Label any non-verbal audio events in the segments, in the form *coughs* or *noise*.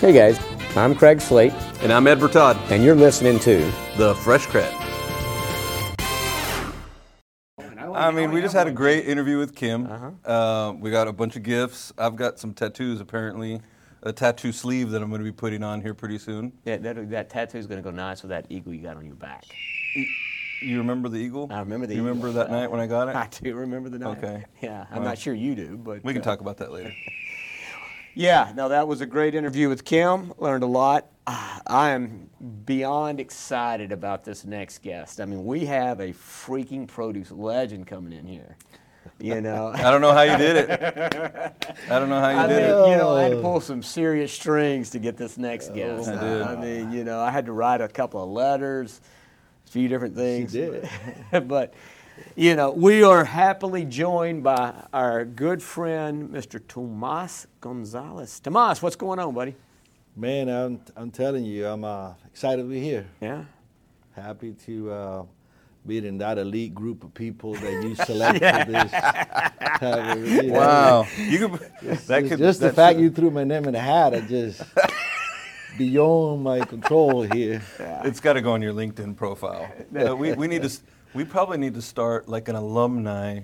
Hey guys, I'm Craig Slate, And I'm Edward Todd, and you're listening to the Fresh Cred. I mean, we just had a great interview with Kim. Uh, we got a bunch of gifts. I've got some tattoos, apparently. A tattoo sleeve that I'm going to be putting on here pretty soon. Yeah, that, that is gonna go nice with that eagle you got on your back. You remember the eagle? I remember the You remember eagle. that night when I got it? *laughs* I do remember the night. Okay. Yeah, I'm Well, not sure you do, but We can uh, talk about that later. *laughs* Yeah, no, that was a great interview with Kim. Learned a lot. Ah, I am beyond excited about this next guest. I mean, we have a freaking produce legend coming in here. You *laughs* know, I don't know how you did it. *laughs* I don't know how you I did mean, it. you know, I had to pull some serious strings to get this next guest. I did. I mean, you know, I had to write a couple of letters, a few different things. did. *laughs* but, you know, we are happily joined by our good friend, Mr. Tomas Gonzalez. Tomas, what's going on, buddy? Man, I'm, I'm telling you, I'm uh, excited to be here. Yeah. Happy to uh, be in that elite group of people that you *laughs* select for this. *laughs* Uh, you Wow. You could, that Just, could, just the that's- fact you threw my name in the hat, I just *laughs* beyond my control here. It's got to go on your LinkedIn profile. Uh, we, we need to. We probably need to start like an alumni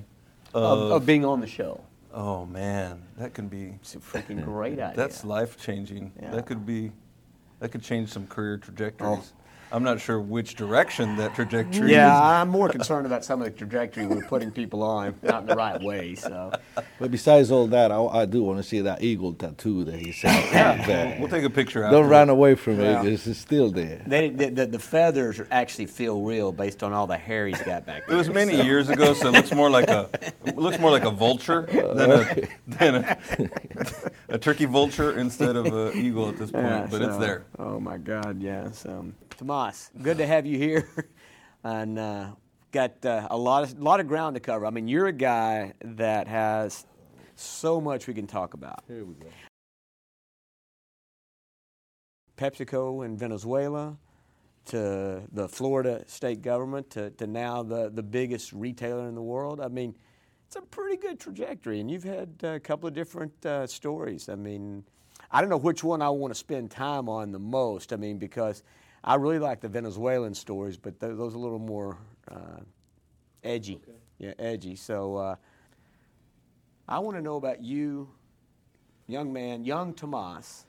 Of, of. of being on the show. oh man, that can be. It's a freaking great *laughs* idea. That's life changing. Yeah. That could be, that could change some career Oh. Trajectories. I'm not sure which direction that trajectory is. yeah, is. I'm more concerned about some of the trajectory we're putting people on, not in the right way. So, But besides all that, I, I do want to see that eagle tattoo that he said. *laughs* We'll, we'll take a picture after. Don't run away from Yeah. it. It's, it's still there. they, the, the, the feathers actually feel real based on all the hair he's got back there. It was many years ago, so it looks more like a it looks more like a vulture *laughs* than a than a, *laughs* a turkey vulture instead of an eagle at this point. Yeah, but it's there. Oh my God, yes. Um, Tomas, good to have you here, *laughs* and uh, got uh, a lot of lot of ground to cover. I mean, you're a guy that has so much we can talk about. Here we go. PepsiCo in Venezuela, to the Florida state government, to, to now the, the biggest retailer in the world. I mean, it's a pretty good trajectory, and you've had a couple of different uh, stories. I mean, I don't know which one I want to spend time on the most. I mean, because I really like the Venezuelan stories, but th- those are a little more uh, edgy. Yeah, edgy. So uh, I want to know about you, young man, young Tomas,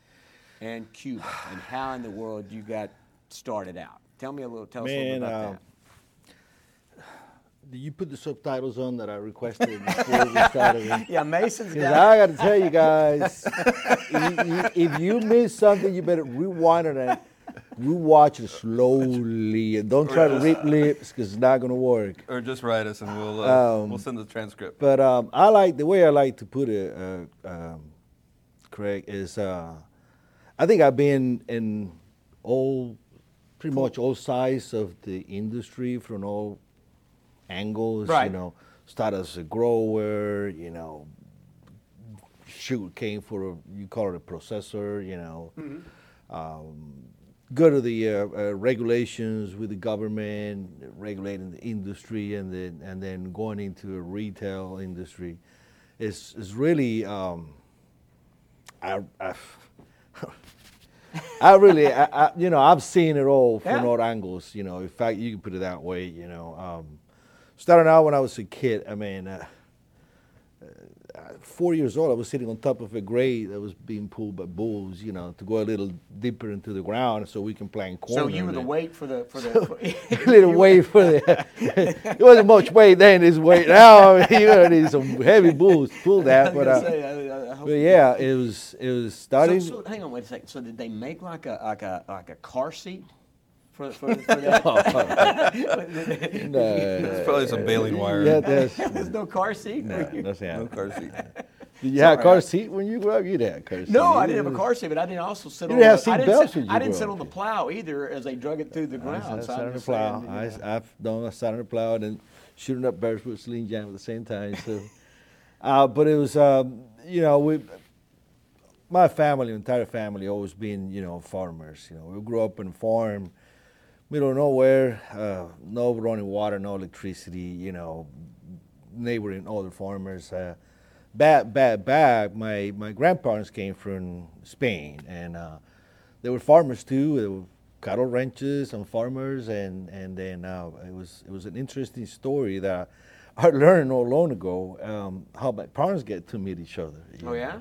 and Cuba, and how in the world you got started out. Tell me a little. Tell us a little about uh, that. Did you put the subtitles on that I requested before we started? *laughs* Yeah, Mason's Because got. I got to tell you guys, *laughs* if, if you miss something, you better rewind it and rewatch it slowly. And don't try to rip lips because it's not going to work. Or just write us and we'll uh, Um, we'll send the transcript. But um, I like the way I like to put it, uh, um, Craig, is uh, I think I've been in all, pretty much all sides of the industry from all angles. Right. You know, start as a grower, you know, sugar cane for a, you call it a processor, you know. Um, go to the uh, uh, regulations with the government, regulating the industry, and then and then going into the retail industry, is is really um, I. I *laughs* I really, I, I, you know, I've seen it all from Yeah. all angles. You know, in fact, you can put it that way. You know, um, starting out when I was a kid, I mean, uh, four years old, I was sitting on top of a grade that was being pulled by bulls. You know, to go a little deeper into the ground so we can plant corn. So you were the weight for the for the. *laughs* *laughs* *laughs* a little weight for the. it wasn't much weight then. It's weight now. I mean, you're gonna need some heavy bulls to pull that. But, uh, Say, I, I but yeah, it was it was starting. So, so hang on, wait a second. So did they make like a like a like a car seat for for, for that? *laughs* No, There's *laughs* probably some baling wire. yeah, there's, *laughs* There's no car seat. no, that's no car seat. Did you have a car seat when you grew up? You didn't have a car seat. No, I didn't have a car seat, but I didn't also sit You on. didn't have the, I seat didn't belts sit, when you I didn't sit on the plow either as they drug it through the ground. sat so I'm on the plow. saying, I, you know. I've done I sat on the plow and shooting up bears with sling jam at the same time. So, uh, but it was, um, you know, we, my family, entire family, always been, you know, farmers. You know, we grew up in a farm, middle of nowhere, uh, no running water, no electricity. You know, neighboring other farmers. Uh, back, back, back. My my grandparents came from Spain, and uh, they were farmers too. They were cattle ranches and farmers, and and then uh, it was it was an interesting story that I *laughs* learned not long ago um, how my parents get to meet each other. Oh yeah.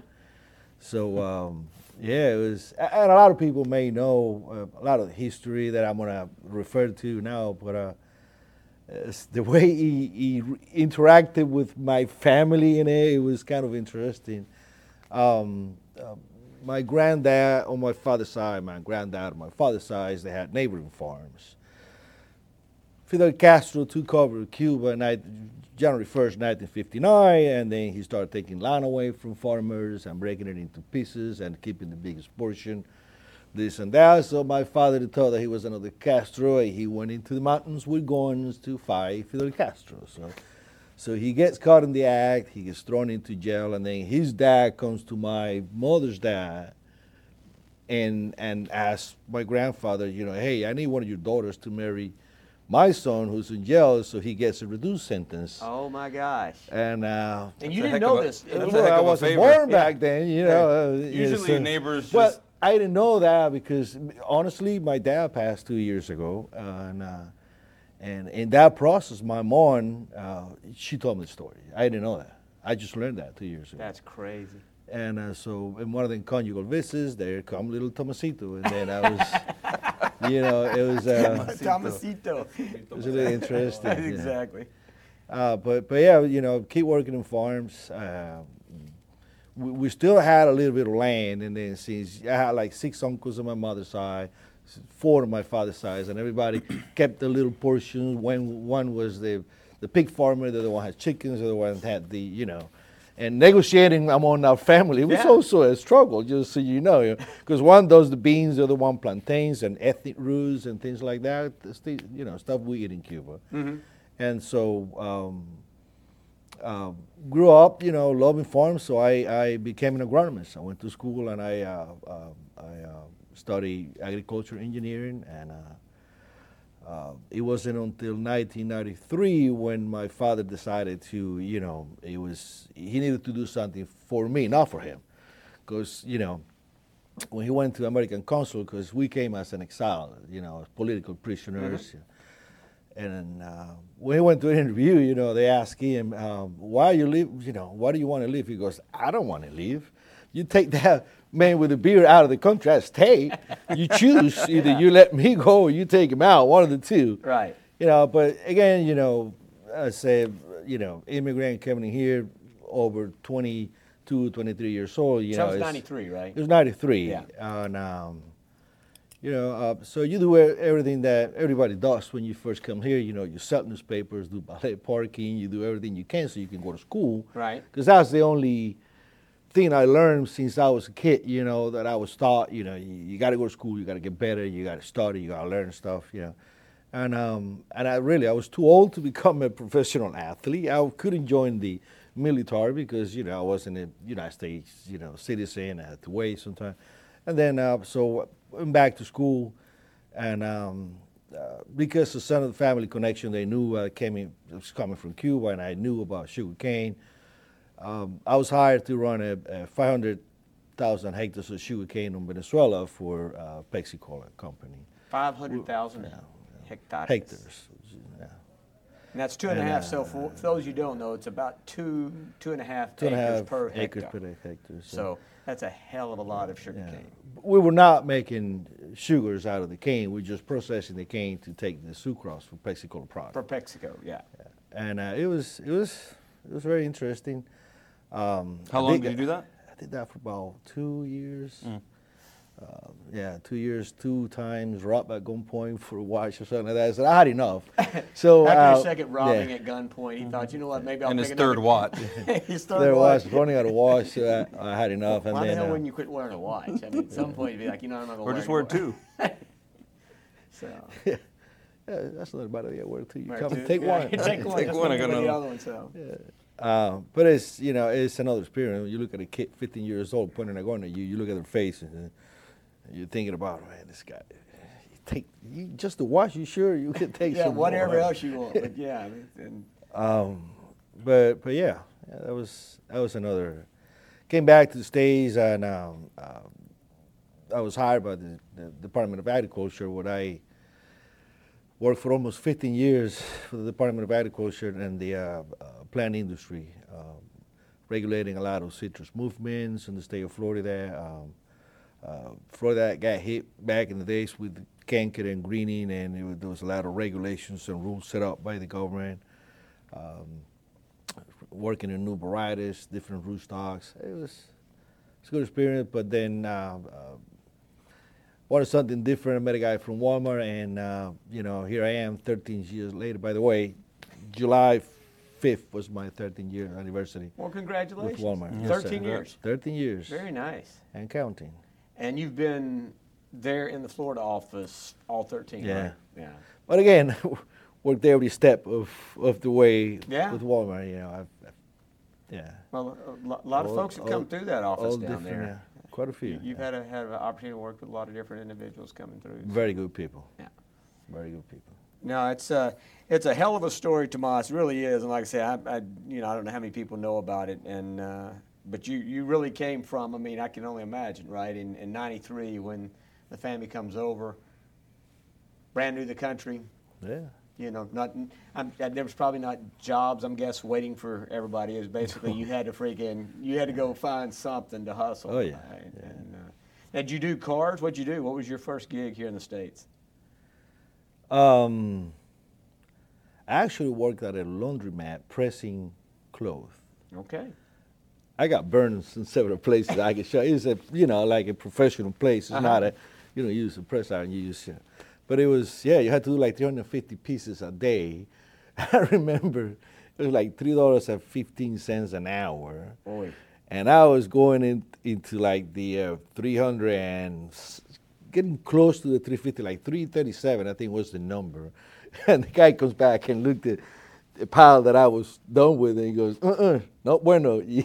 So um, yeah, it was, and a lot of people may know uh, a lot of history that I'm gonna refer to now, but uh, the *laughs* way he, he, interacted with my family in it, it was kind of interesting. Um, uh, my granddad on my father's side, my granddad on my father's side, they had neighboring farms. Fidel Castro took over Cuba January 1st, 1959, and then he started taking land away from farmers and breaking it into pieces and keeping the biggest portion, this and that. So my father thought that he was another Castro, and he went into the mountains with guns to fight Fidel Castro. So, so he gets caught in the act, he gets thrown into jail, and then his dad comes to my mother's dad and and asks my grandfather, you know, hey, I need one of your daughters to marry my son who's in jail, so he gets a reduced sentence. Oh my gosh! And uh, and you didn't know a, this. Well, I wasn't born yeah. back then, you know. Uh, Usually so, neighbors. Well, just... I didn't know that because honestly, my dad passed two years ago, uh, and uh, and in that process, my mom uh, she told me the story. I didn't know that. I just learned that two years ago. That's crazy. And uh, so in one of the conjugal visits, there come little Tomasito, and then I was, *laughs* you know, it was uh, Tomasito. It was really interesting. exactly. Uh, but but yeah, you know, keep working in farms. Uh, we, we, still had a little bit of land, and then since I had like six uncles on my mother's side, four on my father's side, and everybody *coughs* kept a little portion. When one was the the pig farmer, the other one had chickens, the other one had the you know and negotiating among our family was yeah. also a struggle, just so you know, because one does the beans, the other one plantains and ethnic roots and things like that. The, you know, stuff we eat in Cuba, mm-hmm. and so um, uh, grew up, you know, loving farms. So I, I became an agronomist. I went to school and I uh, uh, I uh, studied agriculture engineering and uh, it wasn't until 1993 when my father decided to, you know, it was he needed to do something for me, not for him, because you know, when he went to American consul, because we came as an exile, you know, as political prisoners. Mm-hmm. And uh, when he went to an interview, you know, they asked him, um, "Why you leave? You know, why do you want to leave?" He goes, "I don't want to leave. You take that man with a beard out of the country. I stay. You choose *laughs* either you let me go or you take him out. One of the two. Right. You know, but again, you know, I say, you know, immigrant coming here over 22, 23 years old. You so know, it was 93, right? It was 93. Yeah. And, um, you know, uh, so you do everything that everybody does when you first come here. You know, you sell newspapers, do ballet parking, you do everything you can so you can go to school. Right. Because that's the only thing I learned since I was a kid, you know, that I was taught, you know, you, you got to go to school, you got to get better, you got to study, you got to learn stuff, you know. And, um, and I really, I was too old to *laughs* become a professional athlete. I couldn't join the military because, you know, I wasn't a United States, you know, citizen. I had to wait sometime. And then, uh, so went back to school and um, uh, because the son of the family connection, they knew I came in, was coming from Cuba and I knew about sugar cane um, I was hired to run a, a 500,000 hectares of sugarcane in Venezuela for uh, Pepsi-Cola company. 500,000 yeah, hectares. Hectares. Yeah. And that's two and, and a half. Uh, so for, those you don't know, it's about two two and a half two acres and a half per acres hectare. per hectare. So. so. that's a hell of a lot of sugar yeah. cane. We were not making sugars out of the cane. We were just processing the cane to take the sucrose for Pepsi-Cola product. For PepsiCo, yeah. yeah. And uh, it was it was it was very interesting. Um, How long did you do that? I did that for about two years. Mm. Uh, yeah, two years, two times, robbed at gunpoint for a watch or something like that. I said, I had enough. *laughs* So After uh, second robbing yeah. at gunpoint, he thought, you know what, maybe I'll and his third watch. *laughs* *laughs* his third, third watch. running out of watch, so I, I had enough. Well, why and the hell uh, wouldn't you quit wearing a watch? I mean, at some point you'd be like, you know, I'm not going to wear Or just wear two. so. Yeah. Yeah, that's not about bad idea. Wear two. You wear come two. take yeah, one. take one. Take one. I got another. The other one, so. Yeah. Uh, but it's you know it's another experience. You look at a kid, 15 years old, pointing a gun at you. You look at their face, and you're thinking about, man, this guy. You take you, just to watch. You sure you can take *laughs* yeah, whatever more. else you want. But yeah, and, *laughs* um, but but yeah, yeah, that was that was another. Came back to the states and um, uh, I was hired by the, the Department of Agriculture, where I worked for almost 15 years for the Department of Agriculture and the uh, uh, plant industry, um, regulating a lot of citrus movements in the state of Florida. Um, uh, Florida got hit back in the days with canker and greening, and was, there was a lot of regulations and rules set up by the government. Um, working in new varieties, different rootstocks. It was it's a good experience, but then uh, uh, wanted something different. I met a guy from Walmart, and uh, you know, here I am, 13 years later. By the way, July 5th was my 13 year anniversary. Well, congratulations. With Walmart. Yes, 13 sir. years. 13 years. Very nice. And counting. And you've been there in the Florida office all 13. Yeah. Right? Yeah. But again, *laughs* worked every step of, of the way yeah. with Walmart. You know, I've, I've yeah. Well, a lot of all, folks have come through that office down there. Yeah. Quite a few. You, have yeah. had a, had an opportunity to work with a lot of different individuals coming through. Very good people. Yeah. Very good people. No, it's a, uh, it's a hell of a story, Tomas. It really is. And like I say, I, I, you know, I don't know how many people know about it. And, uh, but you, you really came from, I mean, I can only imagine, right? In, in 93 when the family comes over, brand new the country. Yeah you know, not I'm, there was probably not jobs. I'm guess waiting for everybody. It was basically *laughs* you had to freaking you had to go find something to hustle. Oh yeah. Right? yeah. And, uh, did you do cars? What'd you do? What was your first gig here in the states? Um, I actually worked at a laundromat pressing clothes. Okay. I got burns in several places. I can show. It's a you know like a professional place. It's uh-huh. not a you know you use a press iron. You use. You know, but it was, yeah, you had to do like 350 pieces a day. *laughs* I remember it was like $3.15 an hour. And I was going in, into like the uh, 300 and getting close to the 350, like 337, I think was the number. *laughs* And the guy comes back and looked at the pile that I was done with, and he goes, uh uh-uh, uh, no bueno. You're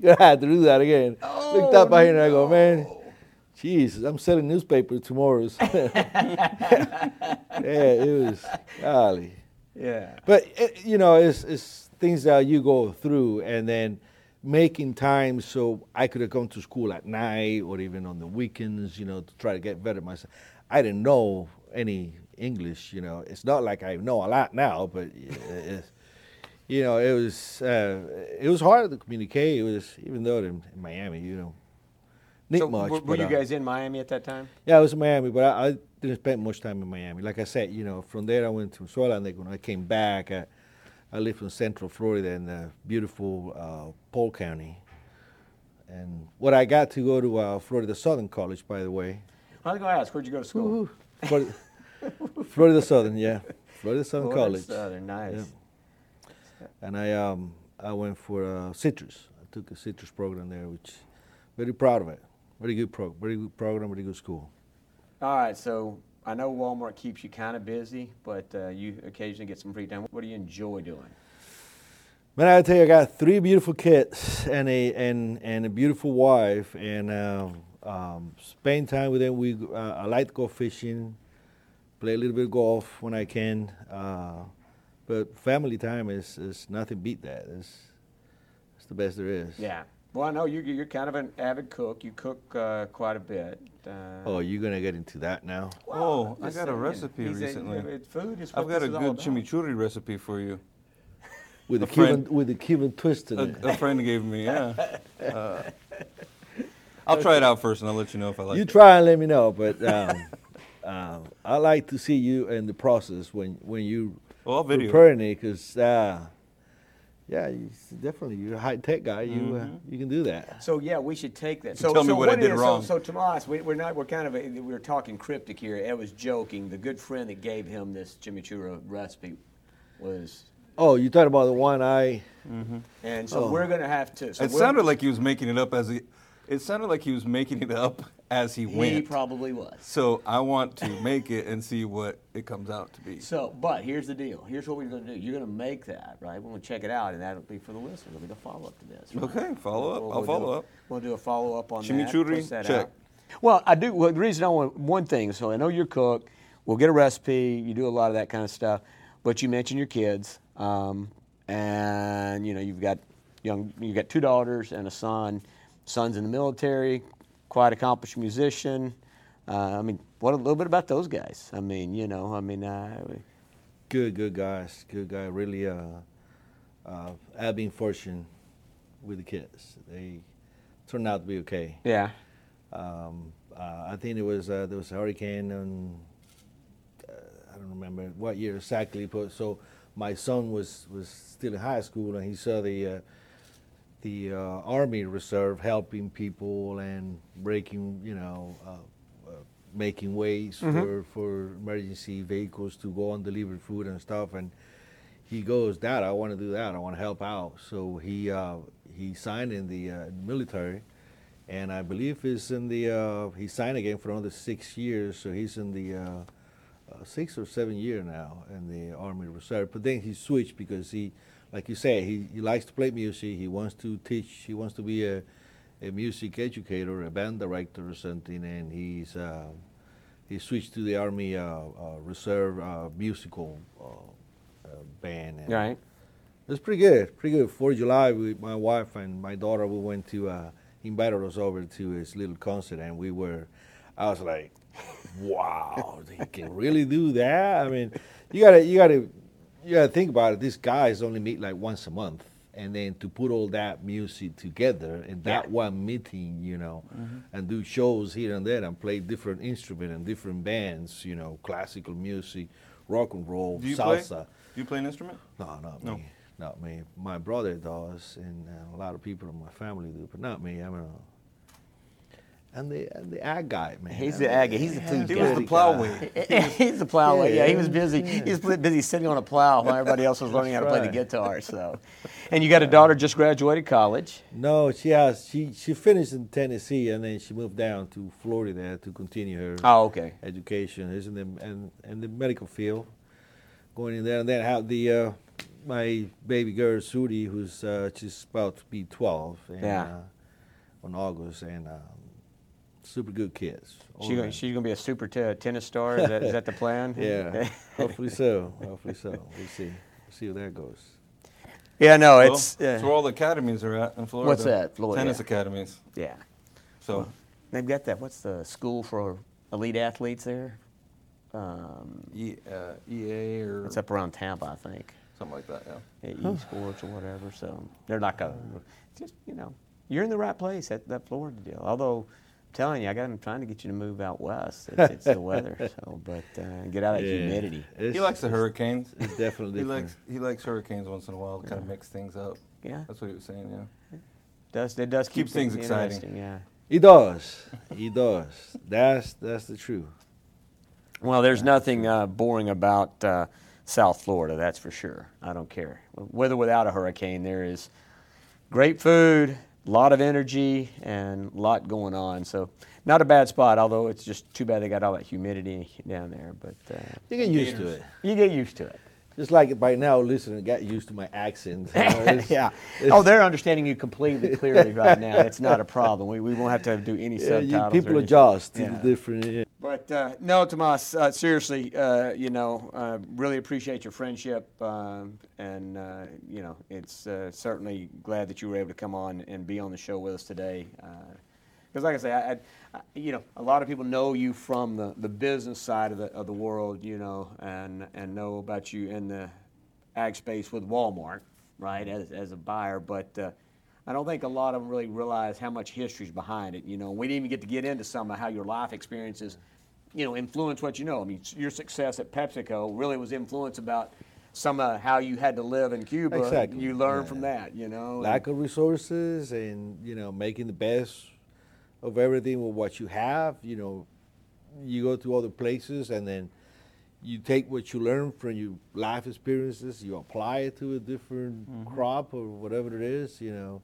going to have to do that again. Oh, Looked up no. at him and I go, man, Jesus, I'm selling newspapers tomorrow. *laughs* yeah, it was golly. Yeah. But it, eh, you know, it's it's things that you go through, and then making time so I could have gone to school at night or even on the weekends, you know, to try to get better myself. I didn't know any English, you know. It's not like I know a lot now, but you know, it was uh, it was hard to communicate. It was even though in, in Miami, you know Nick so much. Were, were you uh, guys in Miami at that time? Yeah, I was in Miami, but I, I, didn't spend much time in Miami. Like I said, you know, from there I went to Suela, when I came back, I, I lived in Central Florida in the beautiful uh, Polk County. And what I got to go to uh, Florida Southern College, by the way. I was going to ask, where'd you go to school? Florida, *laughs* Florida Southern, yeah, Florida Southern Florida College. Southern, nice. Yeah. And I um I went for uh, citrus. I took a citrus program there, which very proud of it. Very good pro, very good program, very good school. All right, so I know Walmart keeps you kind of busy, but uh, you occasionally get some free time. What do you enjoy doing? Man, I tell you, I got three beautiful kids and a and and a beautiful wife, and uh, um, spend time with them. We uh, I like to go fishing, play a little bit of golf when I can, uh, but family time is is nothing beat that. It's it's the best there is. Yeah. Well, I know you, you're kind of an avid cook. You cook uh, quite a bit. Uh, oh, you're gonna get into that now? Well, oh, I got a recipe recently. A, food is I've got a good chimichurri recipe for you. *laughs* With a, Cuban, with a Cuban twist in a, it. A friend gave me, yeah. *laughs* Uh, I'll try it out first, and I'll let you know if I like you it. You try and let me know, but um, *laughs* um, I like to see you in the process when when you well, preparing it, because uh, yeah, you, definitely. You're a high tech guy. You uh, mm-hmm. uh, you can do that. So yeah, we should take that. So tell me what, what I did is, wrong. So, so Tomas, we, are not. We're kind of. A, we're talking cryptic here. Ed was joking. The good friend that gave him this chimichurri recipe was. Oh, you talking about the one I. Mm-hmm. And so oh. we're going to have to. So it sounded like he was making it up as he. It sounded like he was making it up as he, he went. He probably was. So I want to make it and see what it comes out to be. So, but here's the deal. Here's what we're going to do. You're going to make that, right? We're going to check it out, and that'll be for the listeners. It'll be the follow up to this. Right? Okay, follow up. We'll, I'll we'll follow a, up. We'll do a follow up on Chimichurri, that. check. Out. Well, I do. Well, the reason I want one thing. So I know you're cook. We'll get a recipe. You do a lot of that kind of stuff. But you mentioned your kids, um, and you know you've got young. You've got two daughters and a son. Son's in the military quite accomplished musician. Uh, I mean, what a little bit about those guys. I mean, you know, I mean, uh, good, good guys, good guy. Really, uh, uh, I've been fortunate with the kids. They turned out to be okay. Yeah. Um, uh, I think it was uh, there was a hurricane, and uh, I don't remember what year exactly. But so my son was was still in high school, and he saw the uh, the uh, Army Reserve helping people and breaking, you know, uh, uh, making ways Mm-hmm. for for emergency vehicles to go and deliver food and stuff. And he goes, Dad, I want to do that. I want to help out. So he uh, he signed in the uh, military, and I believe he's in the uh, he signed again for another six years. So he's in the uh, uh, six or seven year now in the Army Reserve. But then he switched because he, like you say, he, he likes to play music. He wants to teach. He wants to be a, a music educator, a band director or something. And he's uh, he switched to the Army uh, uh, Reserve uh, musical uh, uh, band. And Right. It was pretty good, pretty good. Fourth of July, we, my wife and my daughter, we went to, uh, he invited us over to his little concert, and we were, I was like, *laughs* wow, they can really do that. I mean, you gotta, you gotta, gotta think about it. These guys only meet like once a month, and then to put all that music together in that Yeah. one meeting, you know, and do shows here and there and play different instruments and different bands, you know, classical music, rock and roll, Do you play? salsa. Do you play an instrument? No, not No. me. Not me. My brother does, and uh, a lot of people in my family do, but not me. I'm a. And the and the ag guy, man. He's the ag guy. He's the food He guy. was the plowway. *laughs* he's the plowway. Yeah, he was Yeah, busy. He was busy sitting on a plow while *laughs* everybody else was learning how to play the guitar. So, *laughs* and you got a daughter just graduated college. No, she has. She she finished in Tennessee, and then she moved down to Florida to continue her Oh, okay. education. Is in the and in the medical field, going in there, and then how the uh, my baby girl Sudi, who's uh, just about to be twelve. And, Yeah. Uh, on August, and um, super good kids. She, around. she's going to be a super t- tennis star. Is that, is that the plan? *laughs* Yeah, *laughs* hopefully so. Hopefully so. We'll see. We'll see how that goes. yeah, no, Well, it's. That's uh, where all the academies are at in Florida. What's that? Florida? Tennis academies. yeah. So They've got that. What's the school for elite athletes there? Um, E, uh, EA or it's up around Tampa, I think. something like that. Yeah. at esports or whatever. So they're not going just you know you're in the right place at that Florida deal. Although I'm telling you, I got I'm trying to get you to move out west. It's, it's the weather. *laughs* So, but uh, get out of that Yeah. humidity. It's, He likes the hurricanes. It's definitely He likes he likes hurricanes once in a while to kind of mix things up. Yeah, That's what he was saying. Yeah. does it does keep Keeps things exciting. Yeah. He does. He does. That's that's the truth. Well, there's nothing uh, boring about uh, South Florida, that's for sure. I don't care. With or without a hurricane, there is great food, a lot of energy, and a lot going on. So, not a bad spot, although it's just too bad they got all that humidity down there. But uh, You get used to it. you get used to it. Just like by now, listening, got used to my accent. you know, it's- *laughs* yeah. it's- Oh, they're understanding you completely clearly right now. It's not a problem. We, we won't have to do any *laughs* yeah, subtitles. you, people adjust to Yeah. the different. Yeah. But uh, no, Tomas, uh, seriously, uh, you know, uh, really appreciate your friendship, um, and uh, you know, it's uh, certainly glad that you were able to come on and be on the show with us today. Because, like I say, I, I, you know, a lot of people know you from the, the business side of the of the world, you know, and and know about you in the ag space with Walmart, right, as as a buyer, but. I don't think a lot of them really realize how much history's behind it. You know, we didn't even get to get into some of how your life experiences, you know, influence what you know. I mean, your success at PepsiCo really was influenced about some of how you had to live in Cuba. Exactly, You learn yeah. from that, you know. Lack of resources, and you know, making the best of everything with what you have. You know, you go to other places, and then you take what you learn from your life experiences, you apply it to a different Mm-hmm. crop or whatever it is. You know,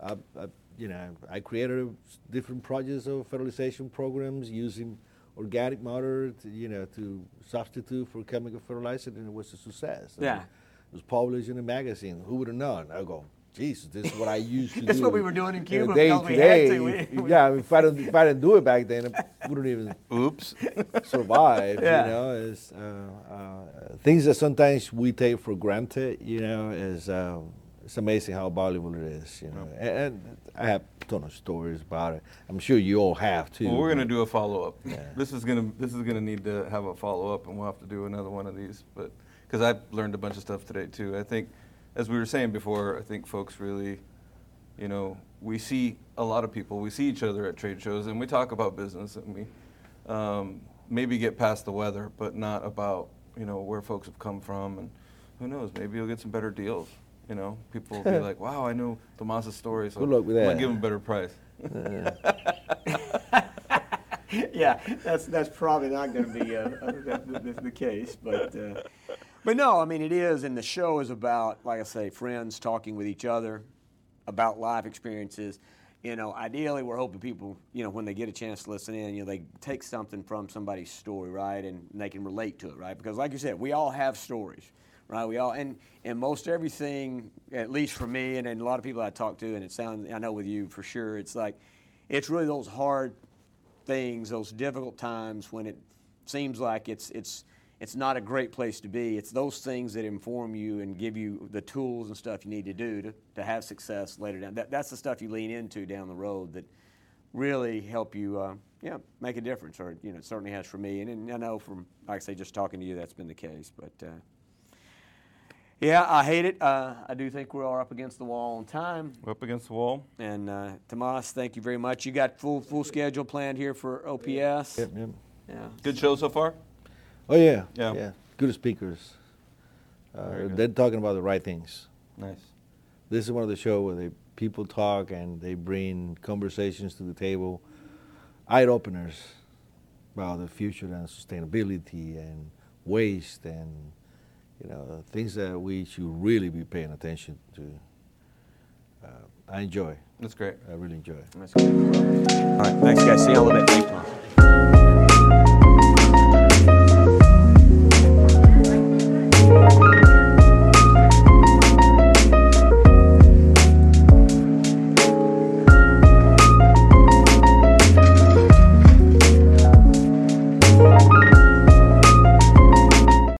I, I, you know, I created different projects of fertilization programs using organic matter, to, you know, to substitute for chemical fertilizer, and it was a success. I Yeah. mean, it was published in a magazine. Who would have known? I go, Jesus, this is what I used to do. *laughs* This is what we were doing in a Cuba day because we to had day. to. We- we- *laughs* yeah, I mean, if I, didn't, if I didn't do it back then, I wouldn't even *laughs* Oops. survive. Yeah. You know, is uh, uh, things that sometimes we take for granted. You know, is uh, it's amazing how valuable it is, you know. And, and I have a ton of stories about it. I'm sure you all have too. Well, we're gonna do a follow up. Yeah. *laughs* This is gonna this is gonna need to have a follow up, and we'll have to do another one of these. But because I've learned a bunch of stuff today too. I think, as we were saying before, I think folks really, you know, we see a lot of people. We see each other at trade shows, and we talk about business, and we um, maybe get past the weather, but not about you know where folks have come from, and who knows, maybe you'll get some better deals. You know, people will be *laughs* like, "Wow, I know Tomas's story, so Good luck with that. I'm gonna give him a better price." *laughs* yeah, that's that's probably not going to be uh, *laughs* the, the, the, case, but uh, but no, I mean it is, and the show is about, like I say, friends talking with each other about life experiences. You know, ideally, we're hoping people, you know, when they get a chance to listen in, you know, they take something from somebody's story, right, and they can relate to it, right? Because, like you said, we all have stories, right? We all, and and most everything, at least for me, and, and a lot of people I talk to, and it sounds, I know with you for sure, it's like, it's really those hard things, those difficult times when it seems like it's it's it's not a great place to be. It's those things that inform you and give you the tools and stuff you need to do to, to have success later down. That, that's the stuff you lean into down the road that really help you, uh, yeah, make a difference. Or you know, it certainly has for me. And, and, I know from, like I say, just talking to you, that's been the case. But uh, yeah, I hate it. Uh, I do think we are all up against the wall on time. We're up against the wall. And uh, Tomas, thank you very much. You got full full schedule planned here for OPS. Yep, yep. Yeah. Good show so far. Oh yeah, yeah, yeah. Good speakers. Uh, good. They're talking about the right things. Nice. This is one of the show where they people talk and they bring conversations to the table, eye openers about the future and sustainability and waste and you know things that we should really be paying attention to. Uh, I enjoy. That's great. I really enjoy. That's great. All right, thanks guys. See you all a little bit.